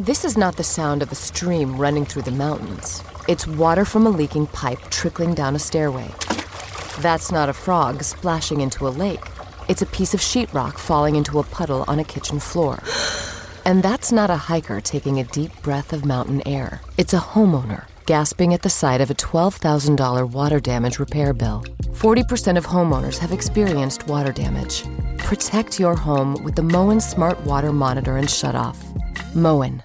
This is not the sound of a stream running through the mountains. It's water from a leaking pipe trickling down a stairway. That's not a frog splashing into a lake. It's a piece of sheetrock falling into a puddle on a kitchen floor. And that's not a hiker taking a deep breath of mountain air. It's a homeowner gasping at the sight of a $12,000 water damage repair bill. 40% of homeowners have experienced water damage. Protect your home with the Moen Smart Water Monitor and Shutoff. Moen.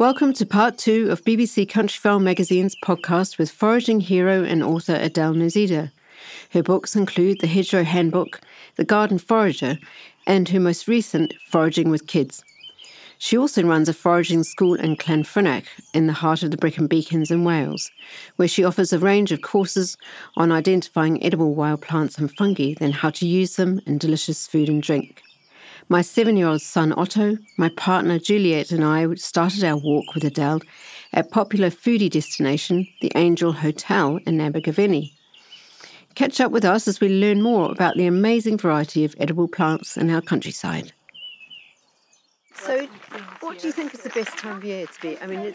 Welcome to part two of BBC Countryfile magazine's podcast with foraging hero and author Adele Nozedar. Her books include The Hedgerow Handbook, The Garden Forager, and her most recent, Foraging with Kids. She also runs a foraging school in Llanfrynach, in the heart of the Brecon Beacons in Wales, where she offers a range of courses on identifying edible wild plants and fungi, then how to use them in delicious food and drink. My seven year old son Otto, my partner Juliet, and I started our walk with Adele at popular foodie destination, the Angel Hotel in Abergavenny. Catch up with us as we learn more about the amazing variety of edible plants in our countryside. So, what do you think is the best time of year to be? I mean,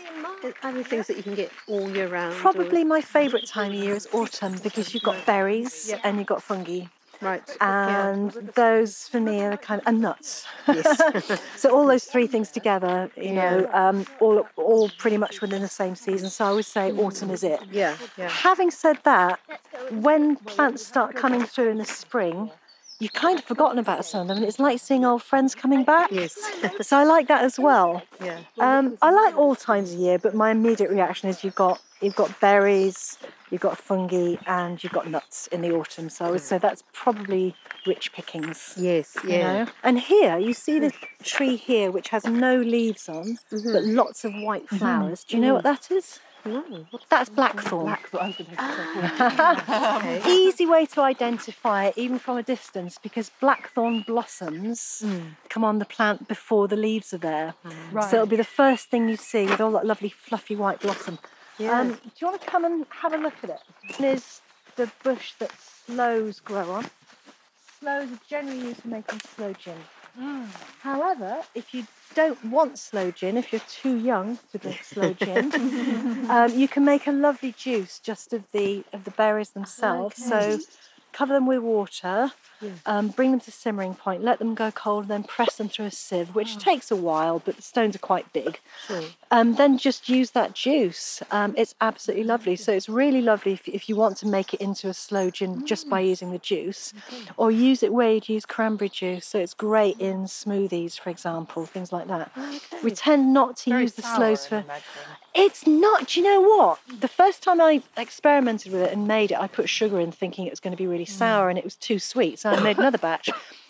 are there things that you can get all year round? Probably or? my favourite time of year is autumn because you've got berries yep. and you've got fungi. Right. And yeah. those for me are kind of and nuts. Yes. so all those three things together, you yeah. know, um, all all pretty much within the same season. So I would say autumn is it. Yeah. yeah. Having said that, when plants start coming through in the spring, you've kind of forgotten about some of them, and it's like seeing old friends coming back. Yes. so I like that as well. Yeah. Um, I like all times of year, but my immediate reaction is you've got you've got berries, you've got fungi, and you've got nuts in the autumn. So I would say that's probably rich pickings. Yes. Yeah. You know? And here you see the tree here, which has no leaves on, mm-hmm. but lots of white mm-hmm. flowers. Mm-hmm. Do you know mm-hmm. what that is? No. That's blackthorn. blackthorn. Easy way to identify it, even from a distance, because blackthorn blossoms mm. come on the plant before the leaves are there. Mm. Right. So it'll be the first thing you see with all that lovely fluffy white blossom. Yeah. Um, do you want to come and have a look at it? There's the bush that sloes grow on. Sloes are generally used for making sloe gin. Mm. However, if you don't want sloe gin, if you're too young to drink sloe gin, um, you can make a lovely juice just of the of the berries themselves. Okay. So cover them with water, um, bring them to simmering point, let them go cold, then press them through a sieve, which oh. takes a while, but the stones are quite big. Sure. Um, then just use that juice. Um, it's absolutely lovely. So it's really lovely if, if you want to make it into a sloe gin mm. just by mm. using the juice, or use it where you'd use cranberry juice. So it's great in smoothies, for example, things like that. Okay. We tend not to Very use the sloes for. It's not. Do you know what? The first time I experimented with it and made it, I put sugar in thinking it was going to be really sour, and it was too sweet. So I made another batch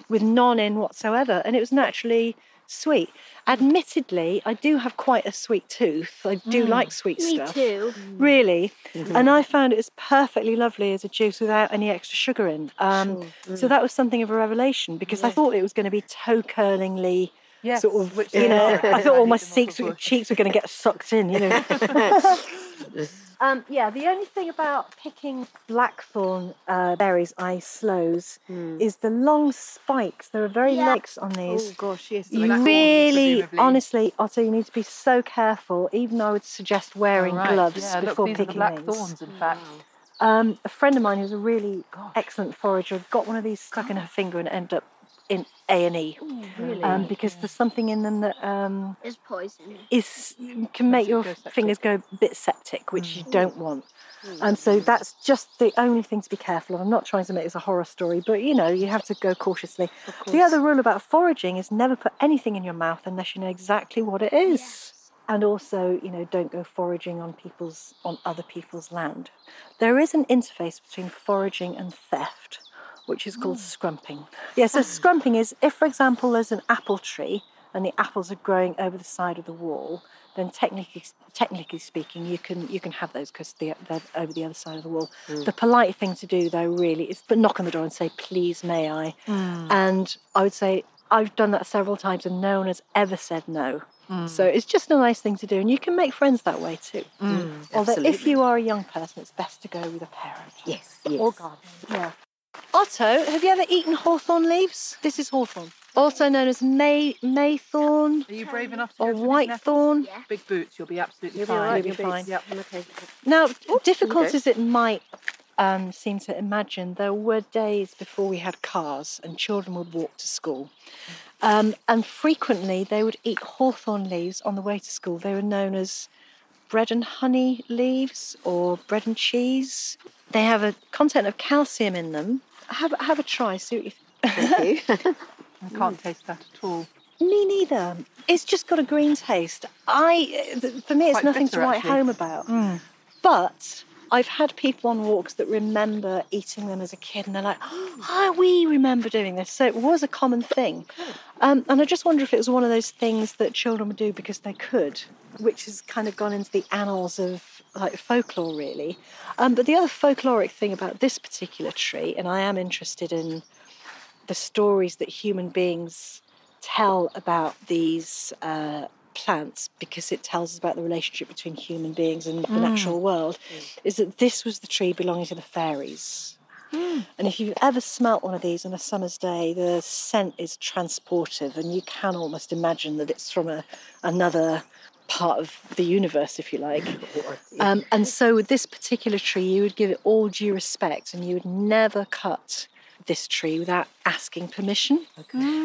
with none in whatsoever, and it was naturally sweet. Admittedly, I do have quite a sweet tooth. I do mm. like sweet Me stuff. too. Really. Mm-hmm. And I found it was perfectly lovely as a juice without any extra sugar in. Um, sure. mm. So that was something of a revelation because I thought it was going to be toe curlingly Yes, sort of, which- you know, yeah. I thought all my Need cheeks, cheeks were going to get sucked in, you know. um, yeah, the only thing about picking blackthorn uh, berries, i.e. sloes, is the long spikes. There are very Yeah. legs on these. Oh gosh, yes. You really, presumably. honestly, Otto, you need to be so careful. Even I would suggest wearing Right, gloves yeah, look, before these are the picking black thorns, in fact. Um, a friend of mine who's a really excellent forager got one of these stuck in her finger and ended up in A and E um, because there's something in them that um, it's poison. is can make your fingers go a bit septic, which you don't want. And so that's just the only thing to be careful of. I'm not trying to make this a horror story, but you know, you have to go cautiously. The other rule about foraging is never put anything in your mouth unless you know exactly what it is. And also, you know, don't go foraging on people's on other people's land. There is an interface between foraging and theft, which is called oh. scrumping. Yeah, so scrumping is if, for example, there's an apple tree and the apples are growing over the side of the wall, then technically, technically speaking, you can you can have those because they're, they're over the other side of the wall. Hmm. The polite thing to do, though, really, is but knock on the door and say, "Please, may I?" Hmm. And I would say I've done that several times, and no one has ever said no. Hmm. So it's just a nice thing to do, and you can make friends that way too. Although, if you are a young person, it's best to go with a parent. Yes, Or yes. garden. Yeah. Otto, have you ever eaten hawthorn leaves? This is hawthorn, also known as may maythorn Are you brave enough to or go for these whitethorn. Yeah. Big boots, you'll be absolutely You'll be fine. all right, You'll be you'll fine. Yep, okay. Now, difficult as it might um, seem to imagine, there were days before we had cars and children would walk to school. Um, and frequently they would eat hawthorn leaves on the way to school. They were known as bread and honey leaves or bread and cheese. They have a content of calcium in them. Have, have a try, see what you think. Thank you. I can't taste that at all. Me neither. It's just got a green taste. I, eh, th- for me, it's Quite nothing bitter, to write actually. home about. Mm. But I've had people on walks that remember eating them as a kid, and they're like, "Oh, we remember doing this." So it was a common thing. Um, and I just wonder if it was one of those things that children would do because they could, which has kind of gone into the annals of like folklore, really. Um, but the other folkloric thing about this particular tree, and I am interested in the stories that human beings tell about these uh, plants because it tells us about the relationship between human beings and the mm. natural world mm. is that this was the tree belonging to the fairies. Mm. And if you've ever smelt one of these on a summer's day, the scent is transportive, and you can almost imagine that it's from a, another part of the universe, if you like. Um, and so, with this particular tree, you would give it all due respect, and you would never cut this tree without asking permission.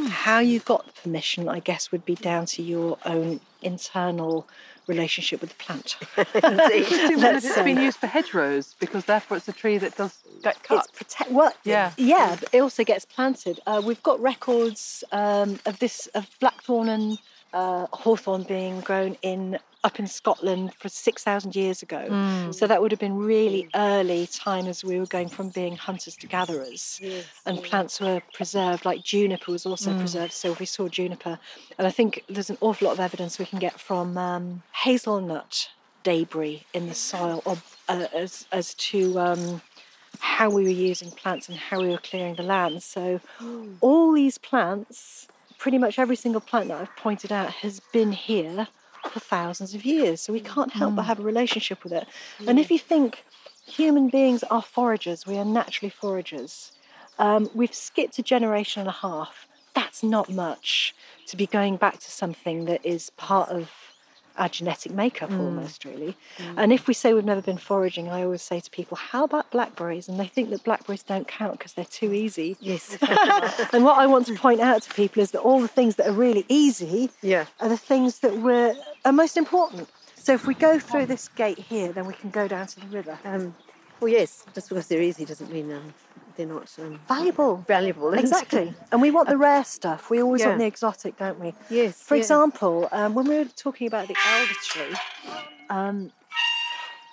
How you got the permission, I guess, would be down to your own internal relationship with the plant. Presumably Let's it's say. been used for hedgerows because therefore it's a tree that does get cut. It's protect. Well, Yeah. yeah. But it also gets planted. Uh, we've got records um, of this of blackthorn and uh, hawthorn being grown in up in Scotland for six thousand years ago. So that would have been really early time as we were going from being hunters to gatherers, and plants were preserved. Like juniper was also preserved. So we saw juniper, and I think there's an awful lot of evidence we can get from um, hazelnut debris in the soil, or uh, as as to um, how we were using plants and how we were clearing the land. So, all these plants, pretty much every single plant that I've pointed out, has been here for thousands of years. So, we can't help but have a relationship with it. And if you think human beings are foragers, we are naturally foragers. Um, we've skipped a generation and a half. That's not much to be going back to something that is part of our genetic makeup almost really. And if we say we've never been foraging i always say to people how about blackberries? And they think that blackberries don't count because they're too easy. Yes. and what i want to point out to people is that all the things that are really easy Yeah. are the things that were are most important. So if we go through this gate here then we can go down to the river. Um, well, yes, just because they're easy doesn't mean um, they're not um, valuable valuable. exactly and we want the rare stuff we always want the exotic don't we Yes. For yeah. example, um, when we were talking about the elder tree, um,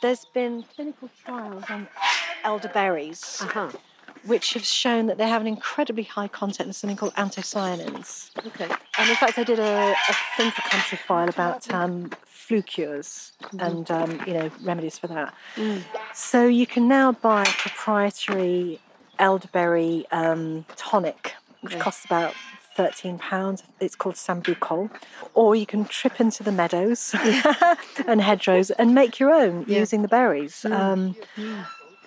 there's been clinical trials on elderberries, Uh-huh. which have shown that they have an incredibly high content of something called anthocyanins. Okay. And in fact, I did a, a thing for Country File about um, flu cures and um, you know remedies for that. So you can now buy proprietary elderberry um, tonic, which costs about thirteen pounds. It's called sambucol, or you can trip into the meadows and hedgerows and make your own using the berries. Mm. Um,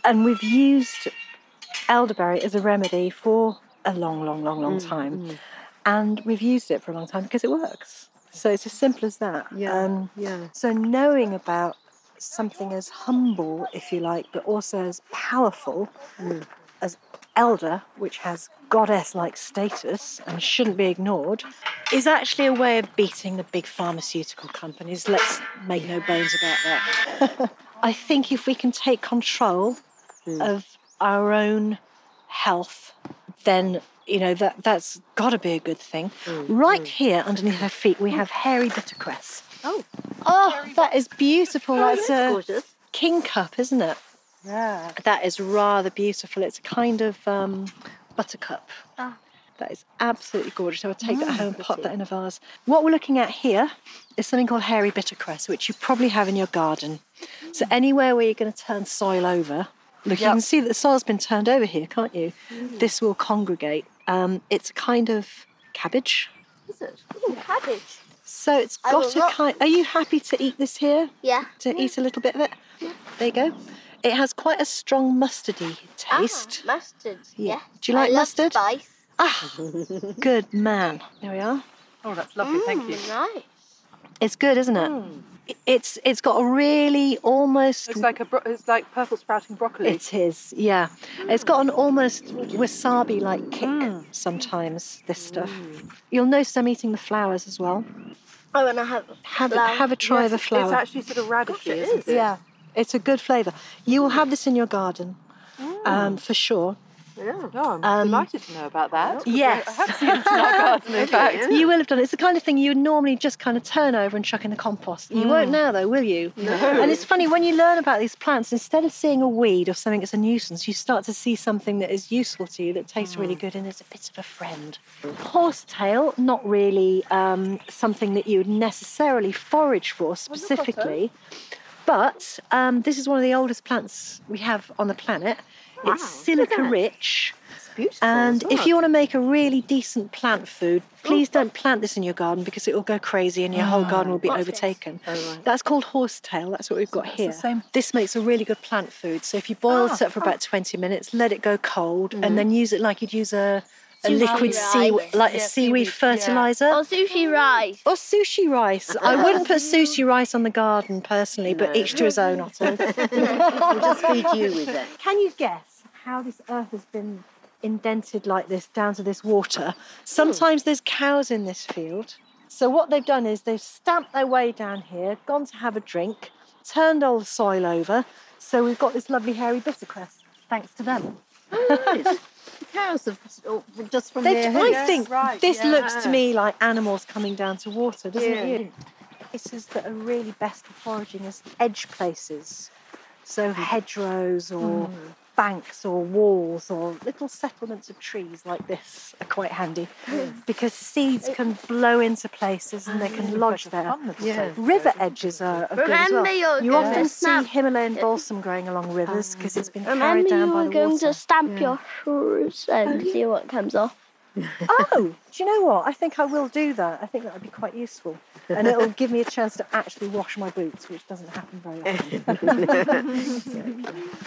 and we've used elderberry as a remedy for a long, long, long, long mm, time, mm. and we've used it for a long time because it works. So it's as simple as that. Yeah, um, yeah. So knowing about something as humble, if you like, but also as powerful as elder, which has goddess-like status and shouldn't be ignored, is actually a way of beating the big pharmaceutical companies. Let's make no bones about that. I think if we can take control hmm. of our own health, then you know that that's got to be a good thing. Hmm. Right hmm. here, underneath our feet, we have hairy bittercress. Oh, Oh, that is beautiful. Oh, that's that's a gorgeous. king cup, isn't it? Yeah. That is rather beautiful. It's a kind of um, buttercup. Ah. That is absolutely gorgeous. I would take that home and pop that in a vase. What we're looking at here is something called hairy bittercress, which you probably have in your garden. So anywhere where you're going to turn soil over, look, you can see that the soil's been turned over here, can't you? This will congregate. Um, it's a kind of cabbage. Is it? Ooh, cabbage. So it's got a kind. Are you happy to eat this here? Yeah. To eat a little bit of it? Yeah. There you go. It has quite a strong mustardy taste. Ah, mustard. Yeah. Yes. Do you like I love mustard? Spice. Ah, good man. There we are. Oh, that's lovely. Thank you. Mm, Nice. It's good, isn't it? I- It's it's got a really almost. It's like a bro- it's like purple sprouting broccoli. It is, yeah. It's got an almost wasabi-like kick Mm. sometimes. This stuff. You'll notice I'm eating the flowers as well. Oh, and to have Have have a try Yes, of the it's- flower. It's actually sort of radishy, isn't it? Yeah, it's a good flavour. You will have this in your garden, um, for sure. Oh, I'm Um, delighted to know about that. Yes. I have seen it in our garden, in fact. You will have done it. It's the kind of thing you would normally just kind of turn over and chuck in the compost. You won't now, though, will you? No. And it's funny when you learn about these plants, instead of seeing a weed or something that's a nuisance, you start to see something that is useful to you, that tastes really good, and is a bit of a friend. Horsetail, not really um, something that you would necessarily forage for specifically. But um, this is one of the oldest plants we have on the planet. It's silica rich. beautiful. And as if you want to make a really decent plant food, please don't plant this in your garden because it will go crazy and your whole garden will be overtaken. Oh, right. That's called horsetail. That's what we've got here. same- This makes a really good plant food. So if you boil Ah, it for about 20 minutes, let it go cold, Mm-hmm. and then use it like you'd use a, a liquid sea, rice. like a Yeah, seaweed seaweed, yeah. fertilizer. Oh, sushi rice. Or sushi rice. I wouldn't put sushi rice on the garden personally, but each to his own, Otto. We'll just feed you with it. Can you guess how this earth has been indented like this down to this water? Sometimes there's cows in this field. So what they've done is they've stamped their way down here, gone to have a drink, turned all the soil over. So we've got this lovely hairy bittercress, thanks to them. Oh, the cows have oh, just from They've, their I heads. think right, this yeah. looks to me like animals coming down to water, doesn't Yeah. it? Places that are really best for foraging as edge places. So mm. hedgerows or mm. Banks or walls or little settlements of trees like this are quite handy because seeds can blow into places and they can lodge there. Yeah. River edges are, are good as well. You're You often to see snap. Himalayan balsam growing along rivers because it's been carried down Remember down you by were the going to stamp your shoes and see what comes off. Oh, do you know what? I think I will do that. I think that would be quite useful. And it'll give me a chance to actually wash my boots, which doesn't happen very often.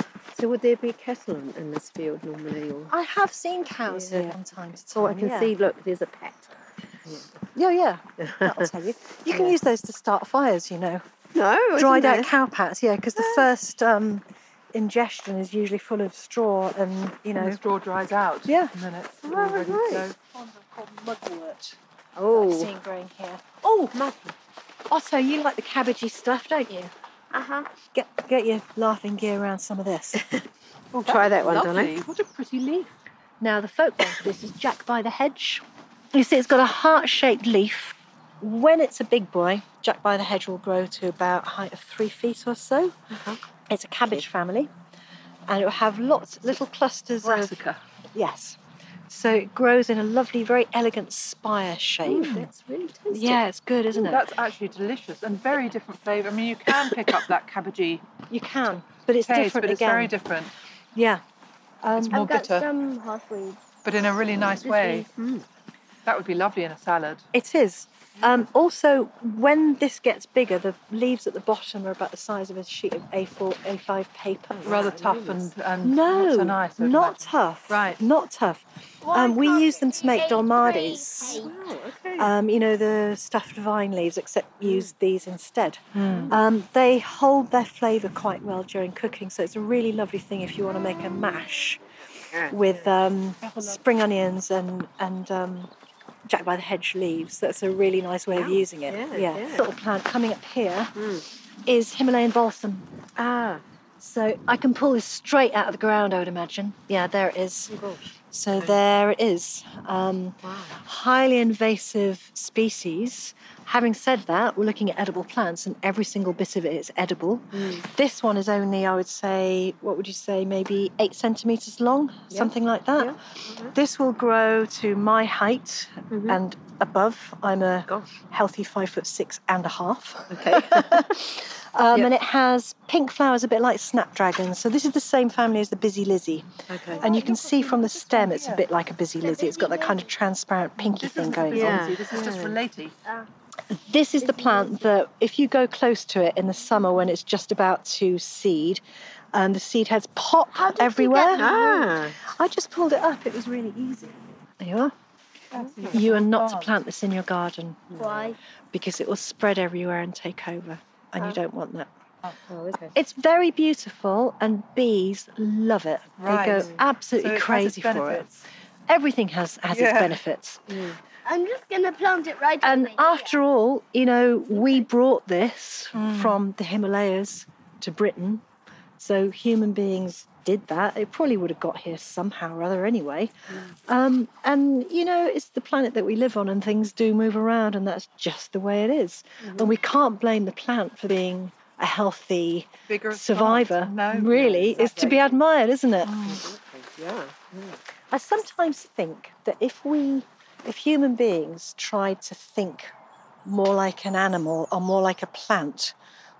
So would there be cattle in, this field normally? Or? I have seen cows Yeah. here from time to time. So I can yeah. see, look, there's a pet. Yeah, yeah. That'll tell you. You can use those to start fires, you know. No, Dried out cow pats, yeah, because the first um, ingestion is usually full of straw and, you And know. the straw dries out. Yeah. And then it's Oh, ready to go. called mugwort. Oh, Seeing growing here. Oh, Otto, you like the cabbagey stuff, don't you? Uh huh. Get get your laughing gear around some of this. we'll Try that one, lovely. darling. What a pretty leaf. Now, the folk name for this is Jack by the Hedge. You see, it's got a heart shaped leaf. When it's a big boy, Jack by the Hedge will grow to about a height of three feet or so. Uh-huh. It's a cabbage family, and it will have lots, little clusters of. Brassica. Yes. So it grows in a lovely, very elegant spire shape. that's really tasty. yeah, it's good, isn't it? That's actually delicious and very different flavour. I mean, you can pick up that cabbagey You can, but it's taste, different but it's again. very different. Yeah. Um, it's more I've got bitter, some halfway. but in a really nice way. That would be lovely in a salad. It is. Um, also, when this gets bigger, the leaves at the bottom are about the size of a sheet of A4, A5 paper. Rather tough and, and No, not so nice. I would not imagine. tough. Right. Not tough. Um, we use them to make dolmades. dolmades. Um, you know the stuffed vine leaves, except use these instead. Hmm. Um, they hold their flavour quite well during cooking, so it's a really lovely thing if you want to make a mash with um, spring onions and and um, Jack by the Hedge leaves. That's a really nice way of using it. yeah, yeah. Little plant coming up here is Himalayan balsam. Ah, So I can pull this straight out of the ground, I would imagine. Yeah, there it is. Oh, So there it is. Um, Highly invasive species. Having said that, we're looking at edible plants, and every single bit of it is edible. Mm. This one is only, I would say, what would you say, maybe eight centimeters long, something like that. Mm-hmm. This will grow to my height and above. I'm a Gosh. healthy five foot six and a half. okay. Um, Yep. And it has pink flowers, a bit like snapdragons. So this is the same family as the busy Lizzie. Okay. And you can see from the stem, it's a bit like a busy Lizzie. It's got that kind of transparent pinky This thing going Yeah. on. This is just related. This is the plant that, if you go close to it in the summer when it's just about to seed, um, the seed heads pop everywhere. Ah, I just pulled it up. It was really easy. There you are. You are not to plant this in your garden Why? because it will spread everywhere and take over, and you don't want that. oh, okay. It's very beautiful, and bees love it. They Right. go So absolutely it crazy for it. Everything has has its Yeah. benefits. I'm just gonna plant it right And over here. after all, you know, we brought this Hmm. from the Himalayas to Britain. So human beings did that. It probably would have got here somehow or other anyway. Hmm. Um, and, you know, it's the planet that we live on and things do move around and that's just the way it is. Mm-hmm. And we can't blame the plant for being a healthy Vigorous survivor. No, really, it's to be admired, isn't it? Yeah. I sometimes think that if we, if human beings tried to think more like an animal or more like a plant,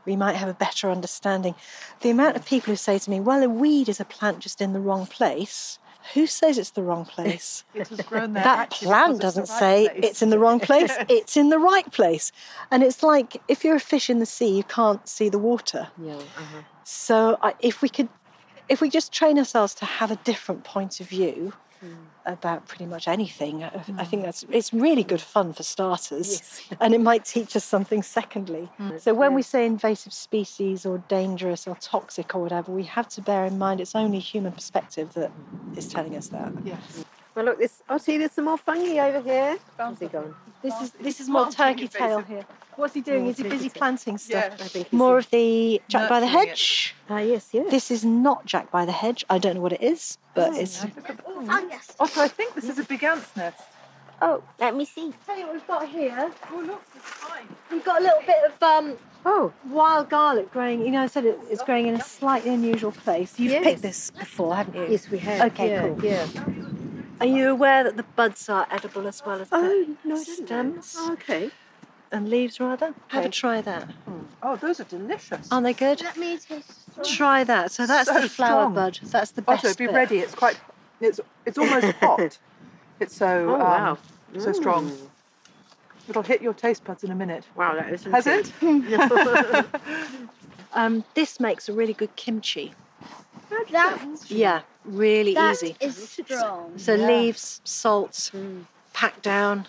we might have a better understanding. The amount of people who say to me, well, a weed is a plant just in the wrong place. Who says it's the wrong place? It has grown there that plant doesn't right say place. it's in the wrong place, it's in the right place. And it's like if you're a fish in the sea, you can't see the water. Yeah. Uh-huh. So I, if we could, if we just train ourselves to have a different point of view Mm. about pretty much anything, I, I think mm. that's it's really good fun for starters, and it might teach us something. Secondly, mm. so when we say invasive species or dangerous or toxic or whatever, we have to bear in mind it's only human perspective that is telling us that. Yes. Well, look, this. Oh, see, there's some more fungi over here. Where's he gone? This is this is more turkey tail here. What's he doing? Is he busy planting stuff? Yeah. I think he's More of the Jack by the Hedge. Ah, yes, yes. This is not Jack by the Hedge. I don't know what it is, but oh, it's. Fungus. Also, I think this is a big ant's nest. Oh, let me see. Tell you what we've got here. Oh, look, it's fine. We've got a little bit of um, Oh, wild garlic growing. You know, I said it, it's growing in a slightly unusual place. You've Yes. picked this before, haven't you? yes, we have. Okay, yeah, cool. Yeah. Are you aware that the buds are edible as well as the Oh, no, I didn't know. stems Oh, okay. and leaves, rather? Have a try that. Oh, those are delicious. Aren't they good? Let me taste. Try that. So that's So the flower strong. bud. That's the best. Also, be bit. ready. It's quite. It's it's almost hot. It's so Oh, um, wow. so strong. It'll hit your taste buds in a minute. Wow, that is Has it? Um, this makes a really good kimchi. That, Yeah, really that easy. is strong. So leaves, salt, pack down,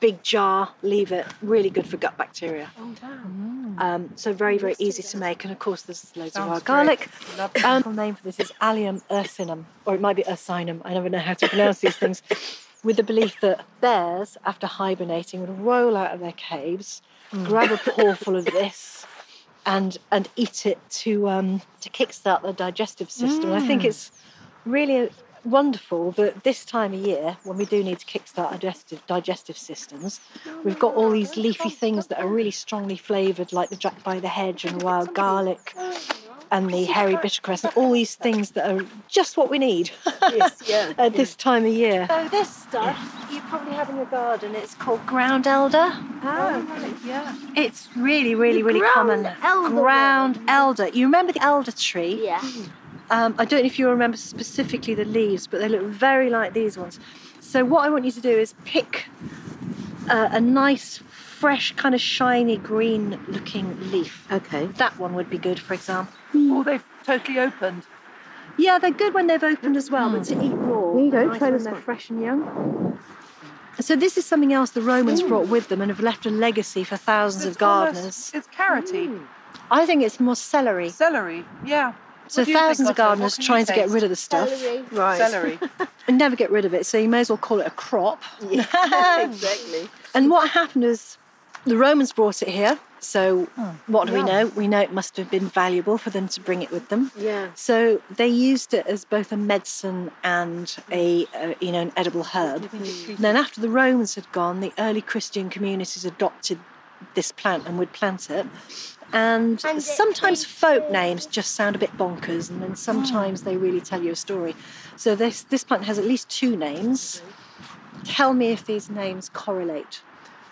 big jar, leave it. Really good for gut bacteria. Oh, wow. Um, so very, very easy to make. And of course, there's loads Sounds of wild great. garlic. Lovely. Um, the name for this is Allium ursinum, or it might be ursinum. I never know how to pronounce these things. With the belief that bears, after hibernating, would roll out of their caves, grab a pawful of this, and and eat it to um, to kickstart their digestive system. I think it's really wonderful that this time of year, when we do need to kickstart digestive digestive systems, we've got all these leafy things that are really strongly flavoured, like the jack by the hedge and wild garlic. And the hairy bittercress, and all these things that are just what we need Yes, yeah. at this time of year. So this stuff you probably have in your garden. It's called ground elder. Oh, yeah. It's really, really, really ground common. elder Ground elder. You remember the elder tree? Yeah. Um, I don't know if you remember specifically the leaves, but they look very like these ones. So what I want you to do is pick uh, a nice, fresh, kind of shiny green looking leaf. Okay. That one would be good, for example. Oh, they've totally opened. Yeah, they're good when they've opened as well, but to eat raw. There you go, nice try when this they're one. fresh and young. So this is something else the Romans brought with them and have left a legacy for thousands It's of gardeners. almost- It's carroty. I think it's more celery. Celery. Yeah. So What do you think, thousands of Otto? What gardeners trying to get rid of the stuff Celery. Right. Celery. and never get rid of it. So you may as well call it a crop. exactly. And what happened is the Romans brought it here. So what do we know? We know it must have been valuable for them to bring it with them. Yeah. So they used it as both a medicine and a uh, you know an edible herb. Then after the Romans had gone, the early Christian communities adopted this plant and would plant it. And And sometimes folk good. names just sound a bit bonkers, and then sometimes they really tell you a story. So this this plant has at least two names. Tell me if these names correlate.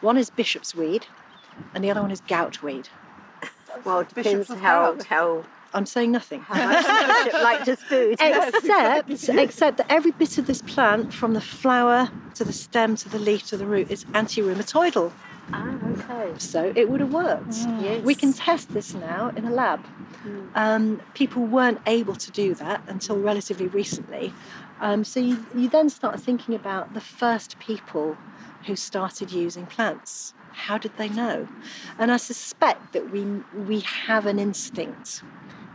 One is bishop's weed, and the other one is gout weed. Well, it depends of how how I'm saying nothing. much the bishop liked his food. except except that every bit of this plant, from the flower to the stem to the leaf to the root, is anti-rheumatoidal. Ah, okay. So it would have worked. Yes. We can test this now in a lab. Um, people weren't able to do that until relatively recently. Um, so you, you then start thinking about the first people who started using plants. How did they know? And I suspect that we we have an instinct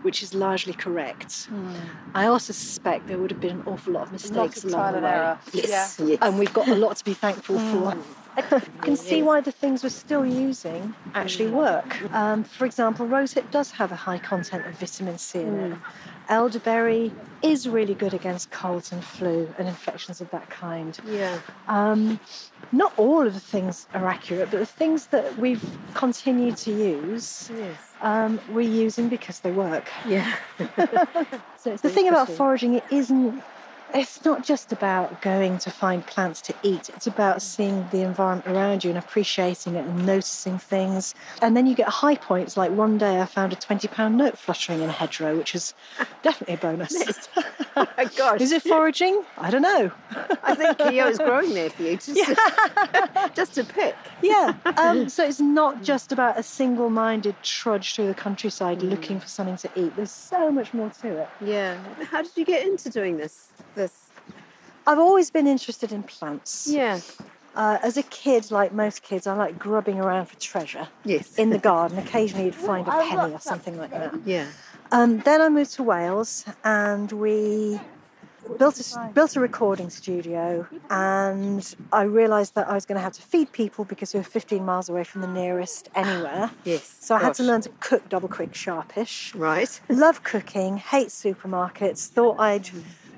which is largely correct. I also suspect there would have been an awful lot of Lots mistakes of along the way. error. Yes. Yeah. Yes. And we've got a lot to be thankful for. I can see why the things we're still using actually work. Um, for example, rosehip does have a high content of vitamin C in it. Elderberry is really good against colds and flu and infections of that kind. Yeah. Um, not all of the things are accurate, but the things that we've continued to use, Yes. um, we're using because they work. Yeah. So the thing about foraging, it isn't. It's not just about going to find plants to eat. It's about seeing the environment around you and appreciating it and noticing things. And then you get high points. Like one day, I found a twenty-pound note fluttering in a hedgerow, which is definitely a bonus. oh my gosh. is it foraging? I don't know. I think Cleo is growing there for you. Just, just to pick. Yeah. Um, so it's not just about a single-minded trudge through the countryside looking for something to eat. There's so much more to it. Yeah. How did you get into doing this? This. I've always been interested in plants. Yeah. Uh, as a kid, like most kids, I like grubbing around for treasure Yes. in the garden. Occasionally, you'd find a penny or something like that. Yeah. Um, then I moved to Wales, and we built a, built a recording studio. And I realised that I was going to have to feed people because we were 15 miles away from the nearest anywhere. Yes. So I had to learn to cook double quick sharpish. Right. Love cooking, hate supermarkets, thought I'd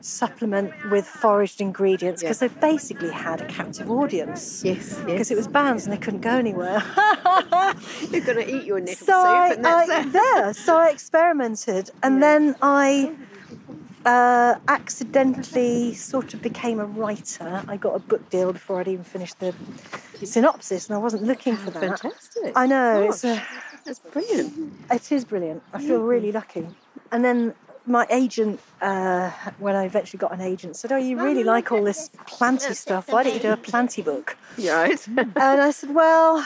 supplement with foraged ingredients because they basically had a captive audience. Yes. Because it was bans and they couldn't go anywhere. You're going to eat your nettle so I, soup, and that's I, it. there, so I experimented, and then I uh, accidentally sort of became a writer. I got a book deal before I'd even finished the synopsis, and I wasn't looking for that. Fantastic. I know it's a, That's brilliant. it is brilliant. I feel really lucky. And then my agent, uh, when I eventually got an agent, said, "Oh, you really like all this planty stuff? Why don't you do a planty book?" Right. And I said, "Well."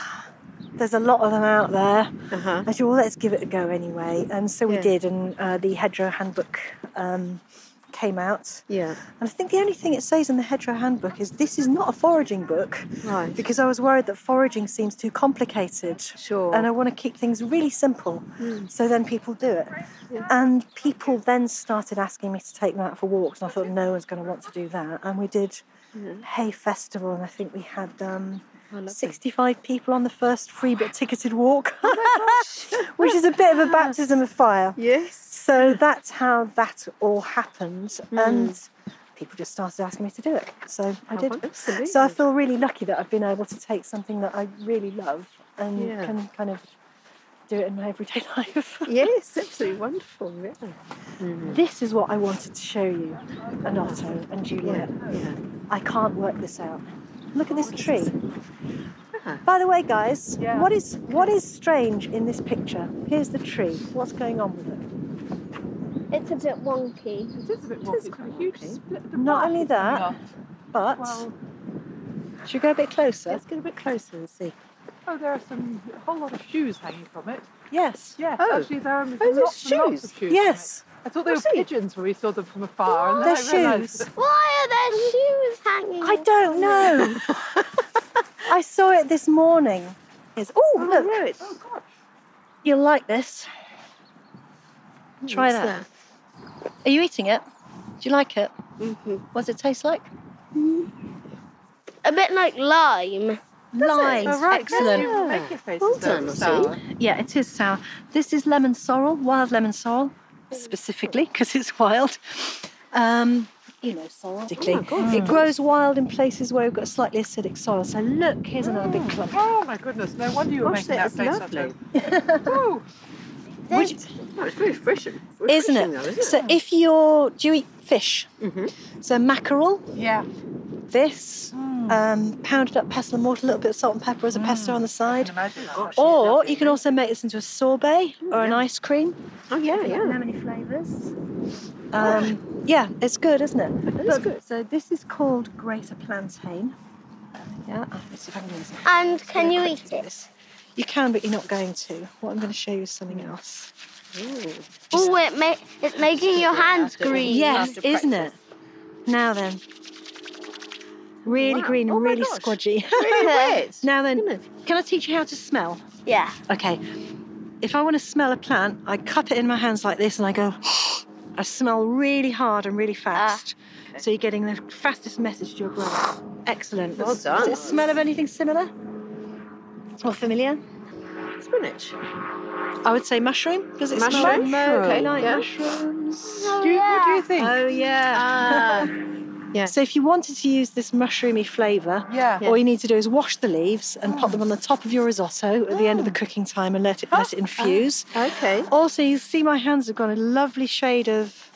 There's a lot of them out there. Uh-huh. I said, well, let's give it a go anyway. And so we Yeah. did, and uh, the Hedgerow Handbook um, came out. Yeah. And I think the only thing it says in the Hedgerow Handbook is this is not a foraging book. Right. Because I was worried that foraging seems too complicated. Sure. And I want to keep things really simple. So then people do it. And people then started asking me to take them out for walks. And I thought, no one's going to want to do that. And we did Hay Festival, and I think we had. Um, 65 people on the first free but ticketed walk, which is a bit of a baptism of fire. Yes. So that's how that all happened, and people just started asking me to do it. So I Oh, did. absolutely. So I feel really lucky that I've been able to take something that I really love and Yeah. can kind of do it in my everyday life. Yes, absolutely wonderful. Yeah. this is what I wanted to show you, and Otto and Juliet. Yeah. I can't work this out. Look at this tree. Ah. By the way, guys, Yeah. what is what is strange in this picture? Here's the tree. What's going on with it? It's a bit wonky. It is a bit wonky. It's got a huge split Not only that, off. But Well, Should we go a bit closer? Let's get a bit closer and see. Oh, there are some a whole lot of shoes hanging from it. Yes. Yes, Oh. actually there are oh, there's lots and lots of shoes. shoes. Yes. I thought they were see. pigeons when we saw them from afar. and then They're I realised shoes. Why are there shoes hanging? I don't know. I saw it this morning. It's, oh, look, right. Oh, you'll like this. Try What's that. Are you eating it? Do you like it? Mm-hmm. What does it taste like? A bit like lime. Lime. Oh, right. Excellent. Yes, you make your face Well done, sour. Yeah, it is sour. This is lemon sorrel, wild lemon sorrel, specifically because it's wild. Um, you know, sorrel. Particularly. It grows wild in places where we've got slightly acidic soil. So look, here's another big clump. Oh my goodness! No wonder you were Gosh, making that that face. is Otto. Would you- Oh, it's very fresh. isn't refreshing it? though, isn't So if you're, do you eat fish? Mhm. So mackerel, yeah. this, um, pounded up pestle and water, a little bit of salt and pepper as a pesto on the side. can imagine that. Or you can also make this into a sorbet or an ice cream. Oh yeah, yeah. Lemony flavours. Um, yeah, it's good, isn't it? it? is Look, good. So this is called Greater Plantain. Yeah, let's see if I can do this. And can you eat it? this. You can, but you're not going to. What I'm going to show you is something else. Oh, it ma- it's making your hands green. Yes, isn't it? Now then. Really Wow. green and Oh my really gosh. squodgy. Really wet. now then, can I teach you how to smell? Yeah. Okay. If I want to smell a plant, I cup it in my hands like this and I go, I smell really hard and really fast. So you're getting the fastest message to your brain. Excellent. Well Does- done. Does it smell of anything similar? Or familiar? Spinach. I would say mushroom. Does it smell Mushroom? like, Okay, like yeah. mushrooms? Oh, do you, What do you think? Oh yeah. Yeah. So if you wanted to use this mushroomy flavour, yeah. all you need to do is wash the leaves and pop them on the top of your risotto at the end of the oh. cooking time and let it let it oh, infuse. Okay. Also, you see my hands have got a lovely shade of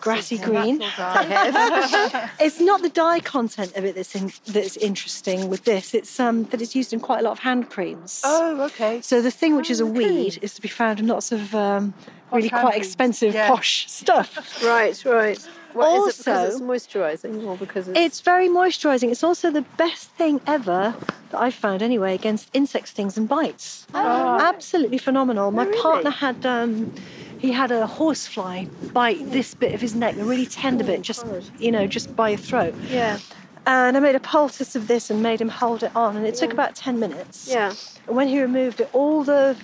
Grassy Yeah, green. It's not the dye content of it that's in, that's interesting with this. It's um that it's used in quite a lot of hand creams. oh, okay. So the thing which is a weed is to be found in lots of um, really quite creams, expensive yeah. posh stuff. Right, right. What, is it because it's moisturising or because it's, It's very moisturising. It's also the best thing ever that I've found anyway against insect stings and bites. Absolutely phenomenal. My really? partner had um, he had a horsefly bite this bit of his neck, a really tender bit, just oh, you know, just by your throat. yeah, And I made a poultice of this and made him hold it on, and it took about ten minutes. yeah. And when he removed it, all the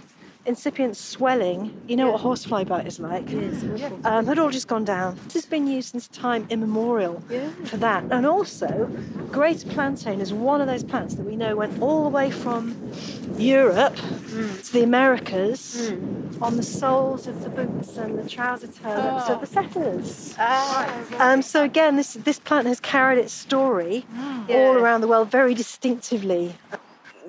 incipient swelling, you know what horsefly bite is like, um, had all just gone down. This has been used since time immemorial Yeah. for that. And also, greater plantain is one of those plants that we know went all the way from Europe to the Americas on the soles of the boots and the trouser turnips of the settlers. Um, so again, this this plant has carried its story all around the world very distinctively.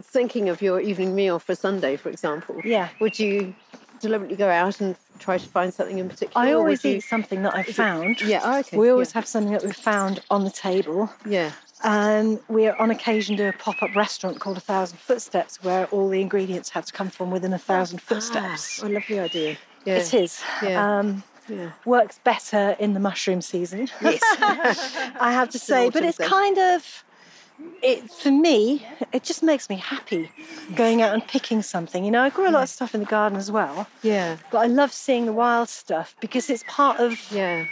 Thinking of your evening meal for Sunday, for example. Yeah. Would you deliberately go out and try to find something in particular? I always you- eat something that I've found. Yeah. Oh, okay. We always yeah. have something that we've found on the table. Yeah. And we are on occasion do a pop-up restaurant called A Thousand Footsteps, where all the ingredients have to come from within a thousand footsteps. A lovely idea. Yeah. It is. Yeah. Um, Yeah. works better in the mushroom season. Yes, I have to say, but it's kind of it for me. It just makes me happy going out and picking something. You know, I grew a lot of stuff in the garden as well, Yeah. but I love seeing the wild stuff because it's part of Yeah.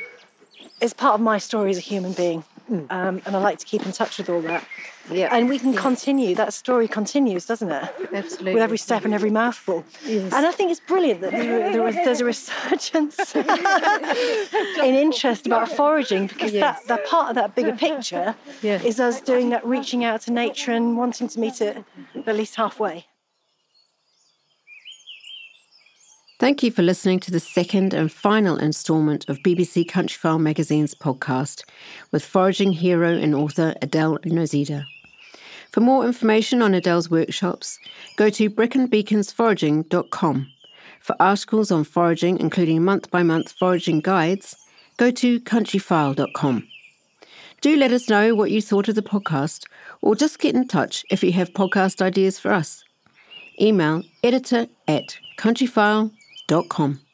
it's part of my story as a human being, um, and I like to keep in touch with all that. Yeah. And we can continue. That story continues, doesn't it? Absolutely. With every step and every mouthful. Yes. And I think it's brilliant that there, there's a resurgence in interest about foraging because that, that part of that bigger picture Yeah. is us doing that reaching out to nature and wanting to meet it at least halfway. Thank you for listening to the second and final instalment of BBC Countryfile Magazine's podcast with foraging hero and author Adele Nozedar. For more information on Adele's workshops, go to breconbeaconsforaging.com. For articles on foraging, including month by month foraging guides, go to countryfile.com. Do let us know what you thought of the podcast, or just get in touch if you have podcast ideas for us. Email editor at countryfile.com dot com.